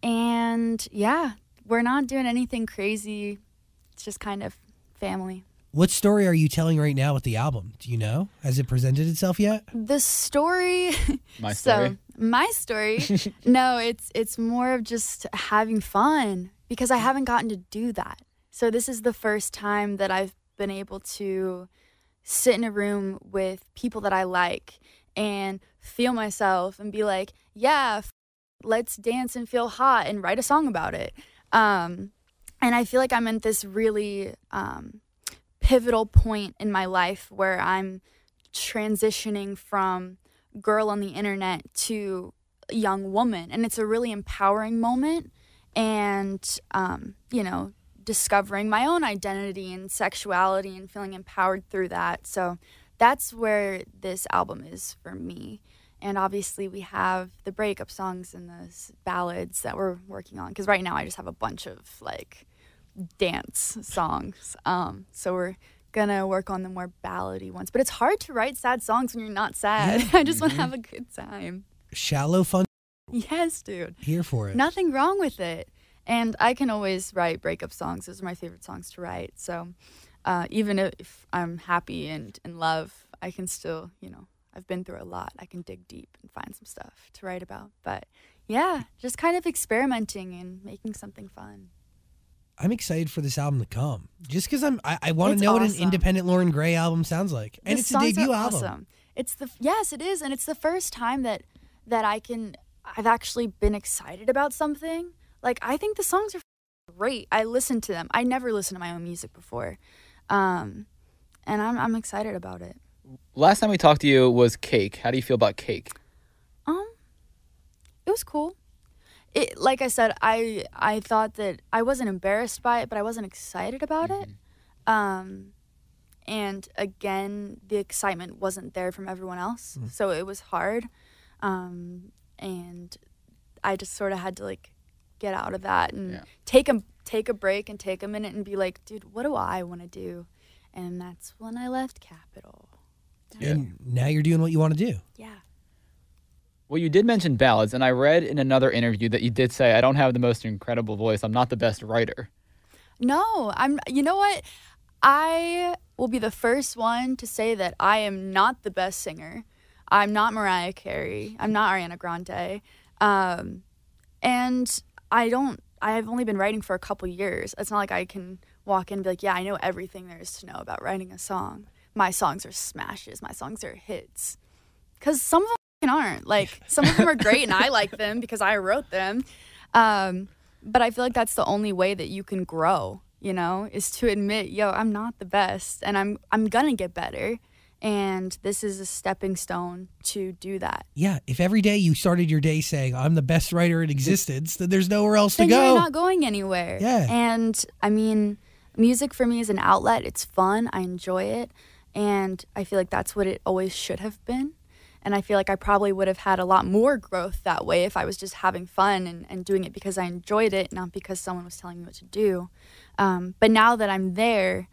And yeah, we're not doing anything crazy. It's just kind of family. What story are you telling right now with the album? Do you know? Has it presented itself yet? The story My so story. my story no it's it's more of just having fun because i haven't gotten to do that so this is the first time that i've been able to sit in a room with people that i like and feel myself and be like yeah f- let's dance and feel hot and write a song about it. Um, and i feel like i'm at this really um, pivotal point in my life where i'm transitioning from girl on the internet to young woman. And it's a really empowering moment and um, you know discovering my own identity and sexuality and feeling empowered through that. So that's where this album is for me and obviously we have the breakup songs and the ballads that we're working on. Because right now i just have a bunch of like dance songs. Um, so we're gonna work on the more ballady ones. But it's hard to write sad songs when you're not sad. I just want to have a good time. Shallow fun. yes dude. Here for it. nothing wrong with it. And i can always write breakup songs. Those are my favorite songs to write. So uh, even if i'm happy and in love i can still you know i've been through a lot i can dig deep and find some stuff to write about but yeah just kind of experimenting and making something fun I'm excited for this album to come. Just because I'm, I, I want to know what an independent Loren Gray album sounds like, and The it's a debut are album. Awesome. It's the yes, it is, and it's the first time that that I can I've actually been excited about something. Like I think the songs are great. I listen to them. I never listened to my own music before, um, and I'm I'm excited about it. Last time we talked to you was Cake. How do you feel about Cake? Um, it was cool. It like I said, I I thought that I wasn't embarrassed by it, but I wasn't excited about it. Um, and again, the excitement wasn't there from everyone else, so it was hard. Um, and I just sort of had to like get out of that and Yeah. take a take a break and take a minute and be like, dude, what do I want to do? And that's when I left Capitol. And now you're doing what you want to do. Yeah. Well, you did mention ballads, and I read in another interview that you did say, I don't have the most incredible voice. I'm not the best writer. No, I'm. You know what? I will be the first one to say that I am not the best singer. I'm not Mariah Carey. I'm not Ariana Grande. Um, and I don't. I've only been writing for a couple years. It's not like I can walk in and be like, yeah, I know everything there is to know about writing a song. My songs are smashes. My songs are hits. Because some of them aren't. Like some of them are great, and I like them because I wrote them. Um, but I feel like that's the only way that you can grow, you know, is to admit, yo, I'm not the best and I'm I'm gonna get better. And this is a stepping stone to do that. Yeah, if every day you started your day saying I'm the best writer in existence, then there's nowhere else to Then go. you're not going anywhere. Yeah. And I mean, music for me is an outlet. It's fun. I enjoy it. And I feel like that's what it always should have been. And I feel like I probably would have had a lot more growth that way if I was just having fun and, and doing it because I enjoyed it, not because someone was telling me what to do. Um, but now that I'm there,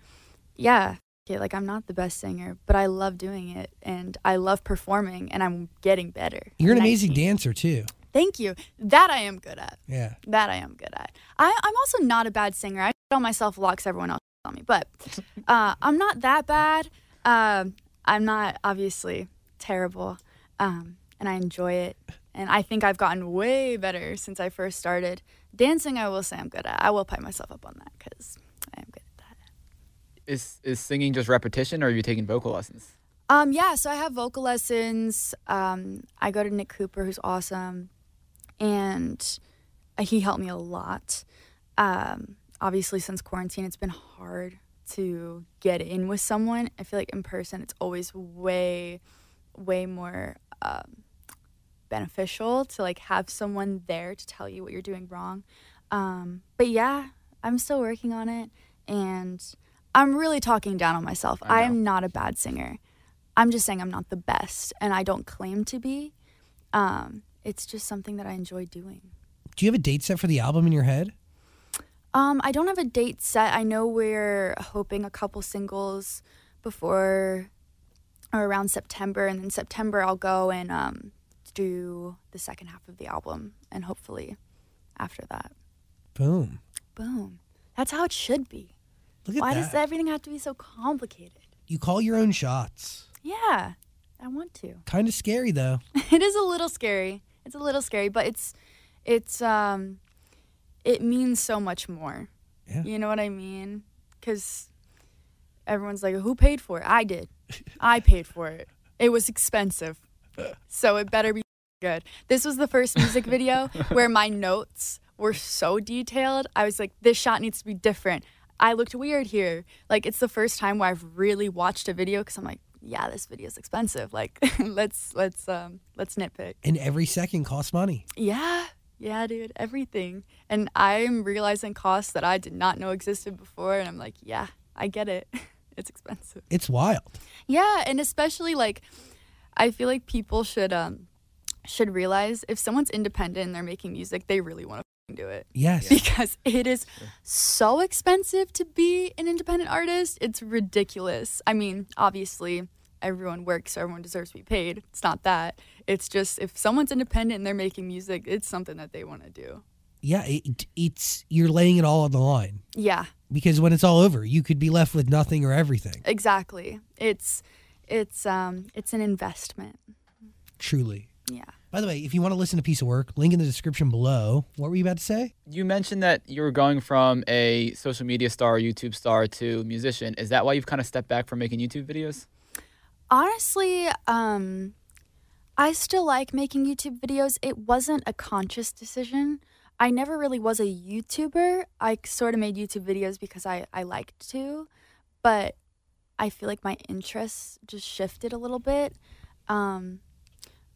yeah, okay, like I'm not the best singer, but I love doing it and I love performing and I'm getting better. You're an amazing dancer too. Thank you. That I am good at. Yeah. That I am good at. I, I'm also not a bad singer. I on myself locks everyone else on me, but uh, I'm not that bad. Um, I'm not obviously terrible, um, and I enjoy it. And I think I've gotten way better since I first started dancing. I will say I'm good at. I will pipe myself up on that because I am good at that. Is is singing just repetition, or are you taking vocal lessons? Um, yeah, so I have vocal lessons. Um, I go to Nick Cooper, who's awesome, and uh, he helped me a lot. Um, obviously, since quarantine, it's been hard to get in with someone. I feel like in person, it's always way, way more um, beneficial to like have someone there to tell you what you're doing wrong. Um, but yeah, I'm still working on it, and I'm really talking down on myself. I I, am not a bad singer. I'm just saying I'm not the best, and I don't claim to be. Um, it's just something that I enjoy doing. Do you have a date set for the album in your head? Um, I don't have a date set. I know we're hoping a couple singles before or around September, and then September I'll go and um, do the second half of the album, and hopefully after that, Boom. boom. That's how it should be. Look at Why that. does everything have to be so complicated? You call your own shots. Yeah, I want to. Kind of scary though. it is a little scary. It's a little scary, but it's it's um it means so much more. Yeah. You know what I mean? Cuz everyone's like, "Who paid for it?" I did. I paid for it. It was expensive. So it better be good. This was the first music video where my notes were so detailed. I was like, "This shot needs to be different." I looked weird here. Like it's the first time where I've really watched a video cuz I'm like, "Yeah, this video is expensive. Like let's let's um let's nitpick." And every second costs money. Yeah. Yeah, dude, everything. And I'm realizing costs that I did not know existed before. And I'm like, yeah, I get it. it's expensive. It's wild. Yeah. And especially like, I feel like people should, um, should realize if someone's independent and they're making music, they really want to do it Yes. because it is so expensive to be an independent artist. It's ridiculous. I mean, obviously, everyone works, so everyone deserves to be paid. It's not that. It's just if someone's independent and they're making music, it's something that they want to do. Yeah, it, it's you're laying it all on the line Yeah, because when it's all over, you could be left with nothing or everything. exactly. It's it's um it's an investment. Truly. Yeah. By the way, if you want to listen to piece of work, link in the description below. What were you about to say? You mentioned that you were going from a social media star, YouTube star, to musician. Is that why you've kind of stepped back from making YouTube videos? Honestly, um, I still like making YouTube videos. It wasn't a conscious decision. I never really was a YouTuber. I sort of made YouTube videos because I, I liked to, but I feel like my interests just shifted a little bit. Um,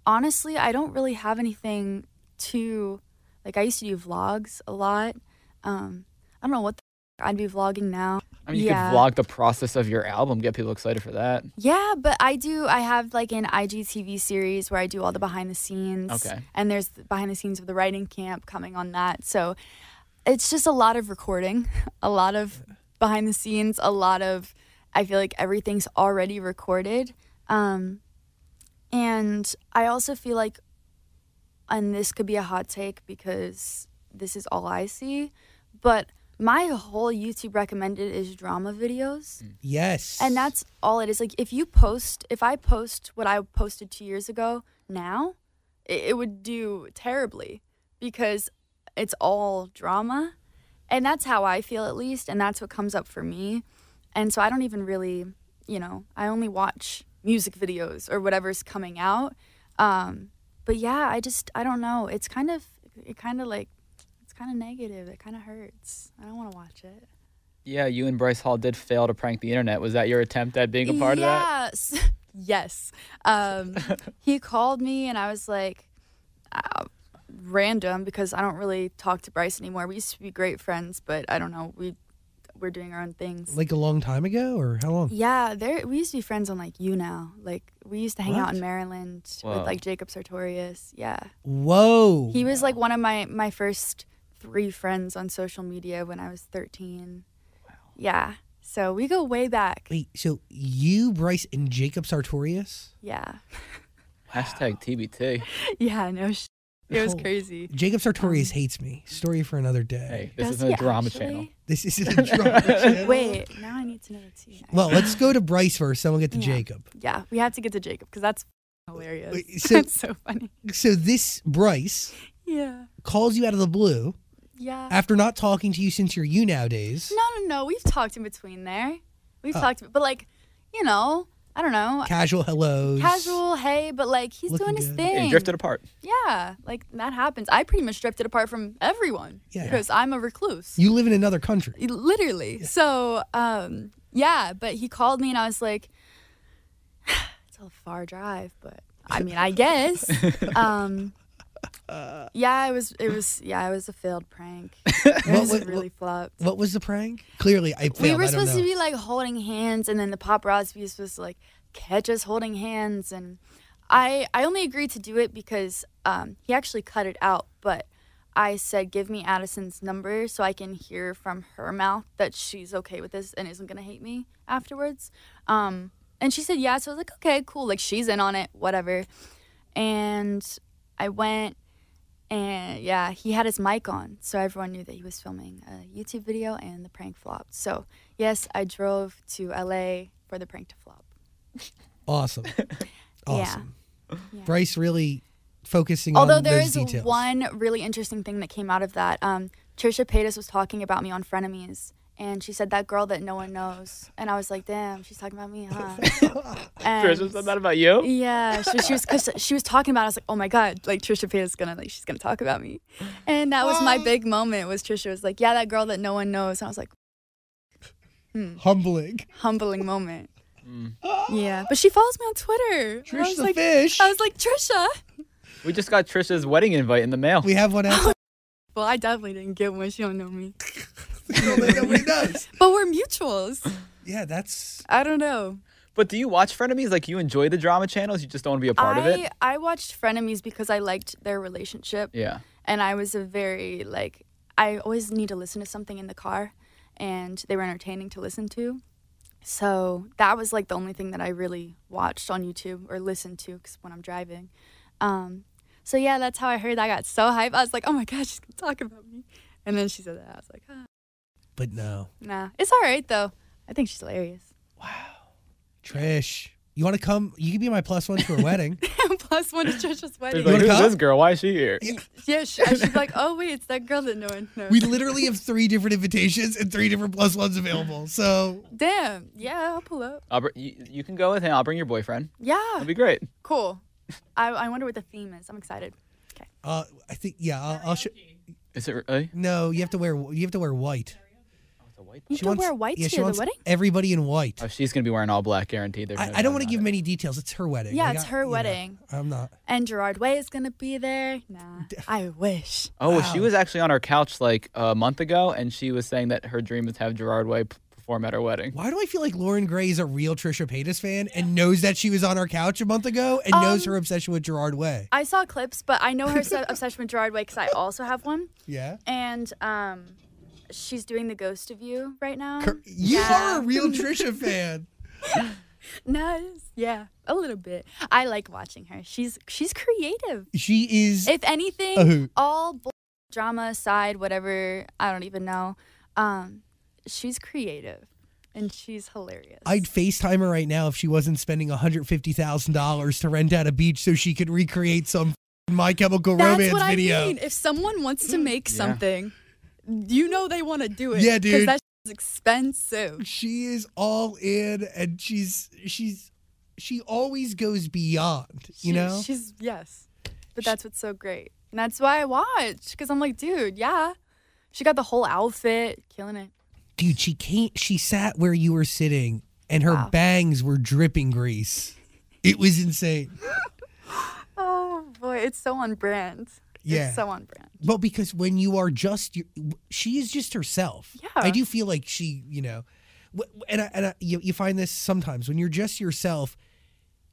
honestly, I don't really have anything to, like, I used to do vlogs a lot. Um, I don't know what I'd be vlogging now. I mean, you Yeah. could vlog the process of your album, get people excited for that. Yeah, but I do. I have like an IGTV series where I do all the behind the scenes. Okay. And there's the behind the scenes of the writing camp coming on that. So it's just a lot of recording, a lot of behind the scenes, a lot of. I feel like everything's already recorded. Um, and I also feel like, and this could be a hot take because this is all I see, but my whole YouTube recommended is drama videos. Yes. And that's all it is. Like if you post, if I post what I posted two years ago now, it, it would do terribly because it's all drama. And that's how I feel at least. And that's what comes up for me. And so I don't even really, you know, I only watch music videos or whatever's coming out. Um, but yeah, I just, I don't know. It's kind of, it kind of like, kind of negative. It kind of hurts. I don't want to watch it. Yeah, you and Bryce Hall did fail to prank the internet. Was that your attempt at being a part of that? yes. Yes. Um, he called me and I was like, uh, random because I don't really talk to Bryce anymore. We used to be great friends, but I don't know. We we're doing our own things. like a long time ago, or how long? yeah, there we used to be friends on like YouNow. Like we used to hang out in Maryland Whoa. with like Jacob Sartorius. Yeah. Whoa. He was like one of my my first three friends on social media when I was 13. Yeah. So we go way back. Wait, so you, Bryce, and Jacob Sartorius? Yeah. Hashtag TBT. Yeah, no sh- It was Oh. crazy. Jacob Sartorius um, hates me. Story for another day. Hey, this Does isn't a drama actually? channel. This isn't a drama channel. Wait, now I need to know the tea. Well, let's go to Bryce first, then we'll get to Yeah. Jacob. yeah, we have to get to Jacob because that's hilarious. Wait, so- that's so funny. So this Bryce Yeah, calls you out of the blue yeah. after not talking to you since your YouNow days. no, no, no. We've talked in between there. We've Oh. talked, but like, you know, I don't know, Casual hellos. casual. Hey, but like he's Looking doing his good. Thing. you drifted apart. Yeah, like that happens. I pretty much drifted apart from everyone Yeah. because I'm a recluse. You live in another country. literally so um yeah but he called me and i was like it's a far drive but i mean i guess um yeah it was it was yeah it was a failed prank it What was was- really flopped What was the prank? Clearly, I failed. we were supposed know. to be like holding hands and then the paparazzi was supposed to like catch us holding hands and i i only agreed to do it because um he actually cut it out but i said give me addison's number so i can hear from her mouth that she's okay with this and isn't gonna hate me afterwards um and she said yeah so i was like okay cool like she's in on it whatever and i went and yeah, he had his mic on, so everyone knew that he was filming a YouTube video and the prank flopped. So, yes, I drove to LA for the prank to flop. Awesome. Awesome. Yeah. Bryce really focusing Although on there is details. one really interesting thing that came out of that. Um, Trisha Paytas was talking about me on Frenemies, and she said that girl that no one knows, and I was like, damn, she's talking about me, huh? and, Trisha said that about you? Yeah, she, she was cause she was talking about. It, I was like, oh my god, like Trisha Paytas is gonna like she's gonna talk about me, and that was my big moment. Was Trisha was like, yeah, that girl that no one knows. And I was like, hmm, Humbling. humbling moment. Mm. Yeah, but she follows me on Twitter. I was the like, fish. I was like, Trisha. We just got Trisha's wedding invite in the mail. we have one out. Well, I definitely didn't get one. She don't know me. Nobody knows. But we're mutuals. Yeah, that's I don't know. But do you watch Frenemies? Like you enjoy the drama channels? You just don't want to be a part I of it? I watched Frenemies because I liked their relationship. Yeah. and I was a very like I always need to listen to something in the car, and they were entertaining to listen to. So that was like the only thing that I really watched on YouTube or listened to 'cause when I'm driving. Um, so yeah, that's how I heard. That I got so hyped. I was like, oh my gosh, she's gonna talk about me. And then she said that. I was like, ah. But no. nah, it's all right though. I think she's hilarious. Wow. Trish. You want to come? You can be my plus one to her wedding. Plus one to Trisha's wedding. Like, wanna who's come? this girl? Why is she here? yeah, she, I should be like, oh wait, it's that girl that no one knows. We literally have three different invitations and three different plus ones available. So Damn. Yeah, I'll pull up. I'll br- you, you can go with him. I'll bring your boyfriend. Yeah. That'd be great. Cool. I, I wonder what the theme is. I'm excited. Okay. Uh, I think yeah, I'll, I'll show. Is it really? No, you have to wear you have to wear white. Oh, it's a white. You She can wants- wear white yeah, to she the wedding? Everybody in white. Oh, she's gonna be wearing all black, guaranteed. There's I, no I don't want to give it. many details. It's her wedding. Yeah, Like, it's I- her you know, wedding. I'm not. And Gerard Way is gonna be there. Nah, I wish. Oh, well, she was actually on our couch like a month ago, and she was saying that her dream is to have Gerard Way perform at her wedding. Why do I feel like Loren Gray is a real Trisha Paytas fan and knows that she was on our couch a month ago and knows Um, her obsession with Gerard Way? I saw clips, but I know her obsession with Gerard Way because I also have one. Yeah. And um, she's doing the Ghost of You right now. Cor- You Yeah. are a real Trisha fan. Nice. Yeah, a little bit. I like watching her. She's she's creative. She is. If anything, A hoot. all bull- drama aside, whatever, I don't even know. Um, she's creative and she's hilarious. I'd FaceTime her right now if she wasn't spending $150,000 to rent out a beach so she could recreate some My Chemical That's Romance what video. I mean. If someone wants to make Yeah. something, you know they want to do it. Yeah, dude. Because that's expensive. She is all in and she's she's she always goes beyond, you She- know? she's yes, but that's what's so great, and that's why I watch because I'm like, dude, yeah, she got the whole outfit, killing it. Dude, she can't. she sat where you were sitting and her Wow. bangs were dripping grease. It was insane. Oh boy, it's so on brand. Yeah. it's so on brand. Well, because when you are just, your- she is just herself. Yeah. I do feel like she, you know, and I, and I, you, you find this sometimes when you're just yourself,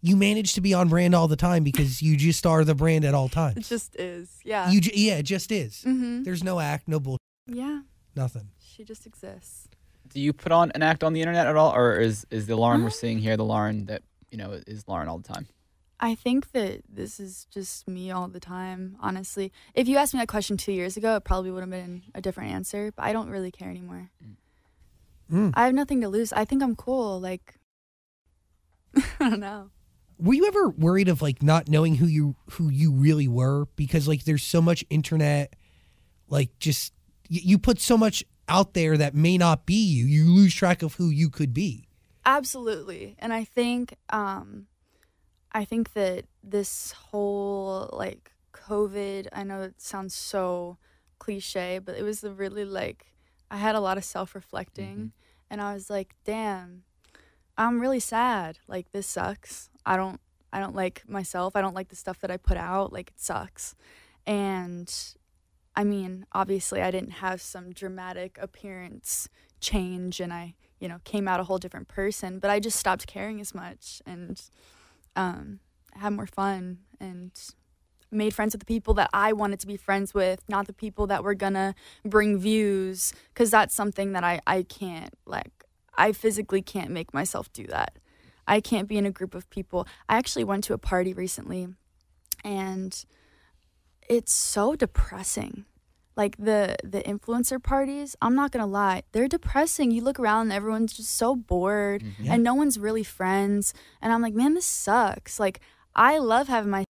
you manage to be on brand all the time because you just are the brand at all times. It just is. Yeah. You, yeah, it just is. hmm There's no act, no bull, Yeah. nothing. She just exists. Do you put on an act on the internet at all, or is is the Loren we're Um, seeing here the Loren that you know is Loren all the time? I think that this is just me all the time, honestly. If you asked me that question two years ago, it probably would have been a different answer, but I don't really care anymore. Mm. I have nothing to lose. I think I'm cool. Like, I don't know. Were you ever worried of like not knowing who you who you really were because like there's so much internet, like just y- you put so much out there that may not be you. You lose track of who you could be. Absolutely. And I think um I think that this whole like COVID, I know it sounds so cliche, but it was a really like I had a lot of self-reflecting mm-hmm. and I was like, "Damn. I'm really sad. Like this sucks. I don't I don't like myself. I don't like the stuff that I put out. Like it sucks." And I mean, obviously I didn't have some dramatic appearance change and I, you know, came out a whole different person, but I just stopped caring as much and um had more fun and made friends with the people that I wanted to be friends with, not the people that were gonna bring views, because that's something that I, I can't, like, I physically can't make myself do that. I can't be in a group of people. I actually went to a party recently and it's so depressing. Like the the influencer parties, I'm not gonna lie, they're depressing. You look around and everyone's just so bored Yeah. and no one's really friends. And I'm like, man, this sucks. Like I love having my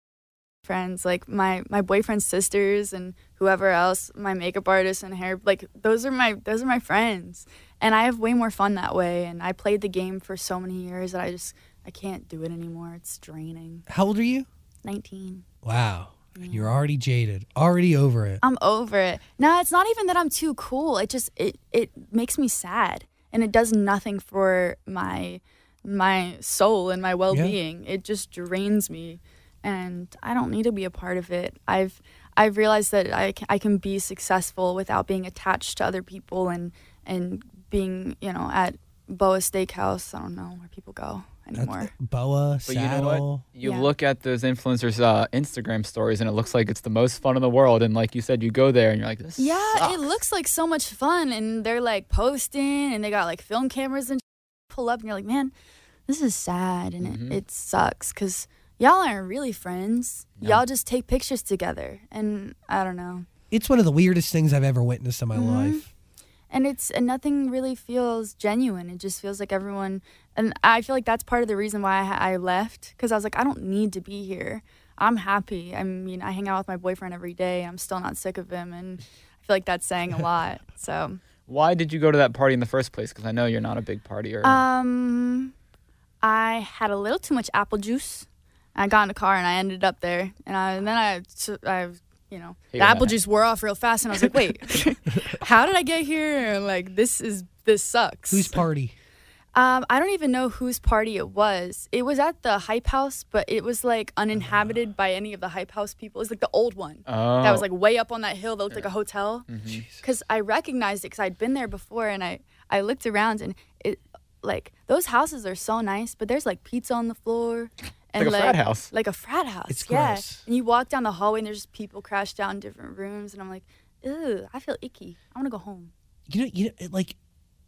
friends, like my my boyfriend's sisters and whoever else, my makeup artist and hair like those are my those are my friends. And I have way more fun that way. And I played the game for so many years that I just I can't do it anymore. It's draining. How old are you? Nineteen. Wow. You're already jaded, already over it. I'm over it. No, it's not even that I'm too cool. It just it it makes me sad and it does nothing for my my soul and my well-being. It just drains me and I don't need to be a part of it. I've I've realized that I can, I can be successful without being attached to other people and and being, you know, at Boa Steakhouse. I don't know where people go anymore. That's Boa, But you know what? You Yeah. look at those influencers' uh, Instagram stories, and it looks like it's the most fun in the world. And like you said, you go there, and you're like, "This Yeah, sucks. it looks like so much fun, and they're like posting, and they got like film cameras and pull up, and you're like, man, this is sad, and Mhm. it, it sucks because y'all aren't really friends. No. Y'all just take pictures together, and I don't know, It's one of the weirdest things I've ever witnessed in my Mhm. life. And it's and nothing really feels genuine. It just feels like everyone, and I feel like that's part of the reason why I, I left because I was like, I don't need to be here. I'm happy. I mean, I hang out with my boyfriend every day. I'm still not sick of him, and I feel like that's saying a lot. So. Why did you go to that party in the first place? Because I know you're not a big partier. Um, I had a little too much apple juice. I got in a car and I ended up there, and, I, and then I, I, you know, Hey, the when apple that juice wore off real fast, and I was like, wait, how did I get here? And like, this is this sucks. Whose party? Um, I don't even know whose party it was. It was at the Hype House, but it was like uninhabited by any of the Hype House people. It was like the old one oh, that was like way up on that hill that looked like a hotel mhm. because I recognized it because I'd been there before and I, I looked around and it like those houses are so nice, but there's like pizza on the floor. And Like a frat house. Like a frat house. It's yeah. gross. And you walk down the hallway and there's just people crashed out in different rooms and I'm like, ew, I feel icky. I wanna go home. you know, you know, like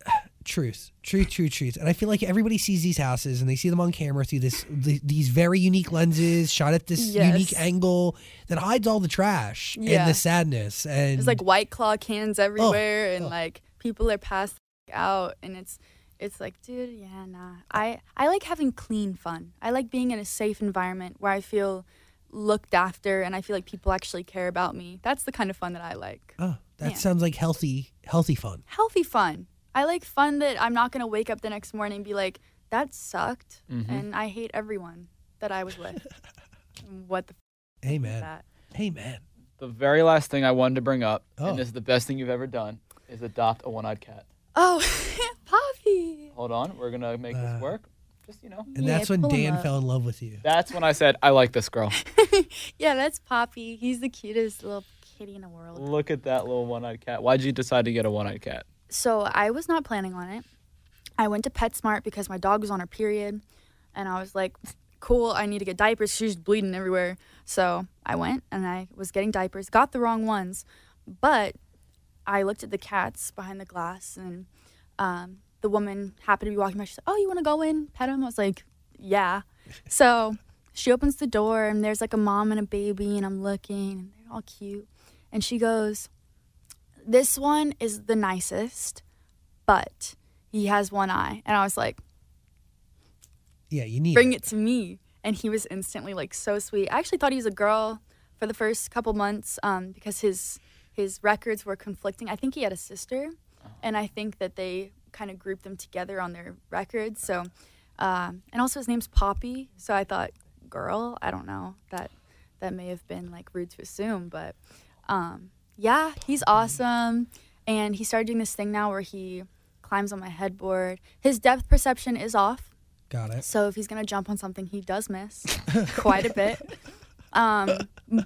truth, truth, truth, truth. And I feel like everybody sees these houses and they see them on camera through this th- these very unique lenses shot at this Yes. unique angle that hides all the trash and the sadness. And There's like white claw cans oh, everywhere and oh. like people are passed out and it's it's like, dude, yeah, nah. I I like having clean fun. I like being in a safe environment where I feel looked after and I feel like people actually care about me. That's the kind of fun that I like. oh, that Yeah. sounds like healthy, healthy fun. Healthy fun. I like fun that I'm not gonna wake up the next morning and be like, that sucked, Mhm. and I hate everyone that I was with. what the f- is Amen. that? Amen. The very last thing I wanted to bring up, Oh. and this is the best thing you've ever done, is adopt a one-eyed cat. Oh, Poppy. Hold on, we're gonna make Uh, this work. Just you know, And Yeah, that's when pull 'em Dan up. fell in love with you. that's when I said I like this girl. Yeah, that's Poppy. He's the cutest little kitty in the world. Look at that little one-eyed cat. Why'd you decide to get a one-eyed cat? So I was not planning on it. I went to PetSmart because my dog was on her period, and I was like, "Cool, I need to get diapers. She's bleeding everywhere." So I went and I was getting diapers. Got the wrong ones, but I looked at the cats behind the glass, and um, the woman happened to be walking by. She said, "Oh, you want to go in, pet him?" I was like, "Yeah." so she opens the door, and there's like a mom and a baby, and I'm looking, and they're all cute. And she goes, this one is the nicest, but he has one eye. And I was like, Yeah, you need bring it. it to me. And he was instantly like so sweet. I actually thought he was a girl for the first couple months um, because his his records were conflicting. I think he had a sister, and I think that they kind of grouped them together on their records. So, um, and also his name's Poppy. So I thought girl. I don't know that that may have been like rude to assume, but um, yeah, he's awesome. And he started doing this thing now where he climbs on my headboard. His depth perception is off. Got it. So if he's gonna jump on something, he does miss quite a bit. Um,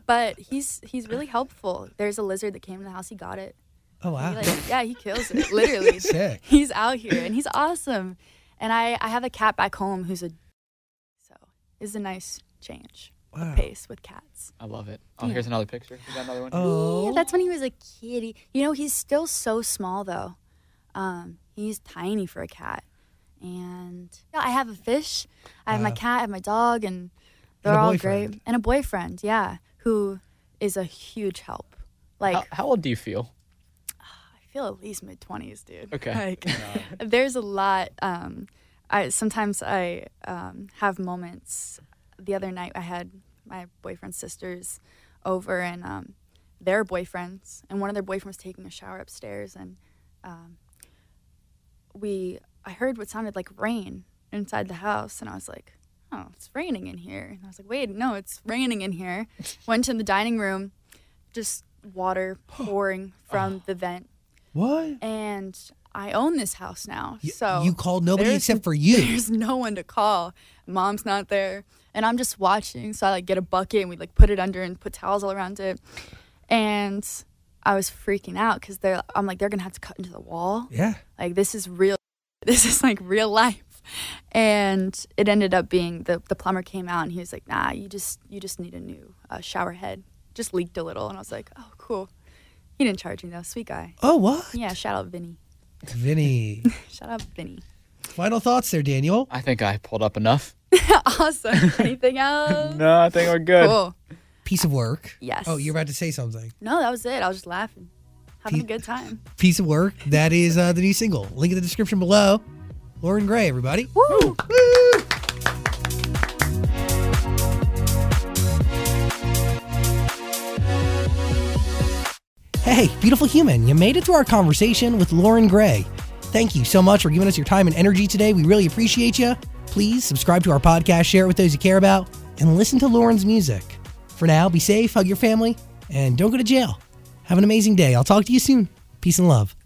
but he's he's really helpful. There's a lizard that came in the house. He got it. Oh wow. He, like, yeah, he kills it. Literally, Sick. he's out here and he's awesome. And I I have a cat back home who's a so it's a nice change Wow. of pace with cats. I love it. Oh, Yeah. here's another picture. You got another one? Oh. Yeah, that's when he was a kitty. You know, he's still so small though. Um, he's tiny for a cat. And yeah, I have a fish. I have my cat. I have my dog, and they're a all boyfriend. great. And a boyfriend, yeah, who is a huge help. Like how, how old do you feel? I feel at least mid twenties, dude. Okay. Like there's a lot. Um, I sometimes I um, have moments. The other night I had my boyfriend's sisters over and um, their boyfriends, and one of their boyfriends was taking a shower upstairs, and um, we I heard what sounded like rain inside the house, and I was like, "Oh, it's raining in here." And I was like, "Wait, no, it's raining in here." Went in the dining room, just water pouring from the vent What? and I own this house now. Y- so you called nobody except for you. There's no one to call. Mom's not there, and I'm just watching. So I like get a bucket and we like put it under and put towels all around it. And I was freaking out because they're. I'm like they're gonna have to cut into the wall. Yeah. Like this is real. This is like real life. And it ended up being the the plumber came out and he was like, Nah, you just you just need a new uh, shower head. Just leaked a little, and I was like, Oh, cool. He didn't charge me though. Sweet guy. Oh what? Yeah, shout out Vinny. Vinny. Shout out Vinny. Final thoughts there, Daniel. I think I pulled up enough. awesome. Anything else? no, I think we're good. Cool. Piece of work. Yes. Oh, you're about to say something. No, that was it. I was just laughing, having a good time. Piece of work. That is uh, the new single. Link in the description below. Loren Gray, everybody. Woo! Hey, beautiful human, you made it through our conversation with Loren Gray. Thank you so much for giving us your time and energy today. We really appreciate you. Please subscribe to our podcast, share it with those you care about, and listen to Loren's music. For now, be safe, hug your family, and don't go to jail. Have an amazing day. I'll talk to you soon. Peace and love.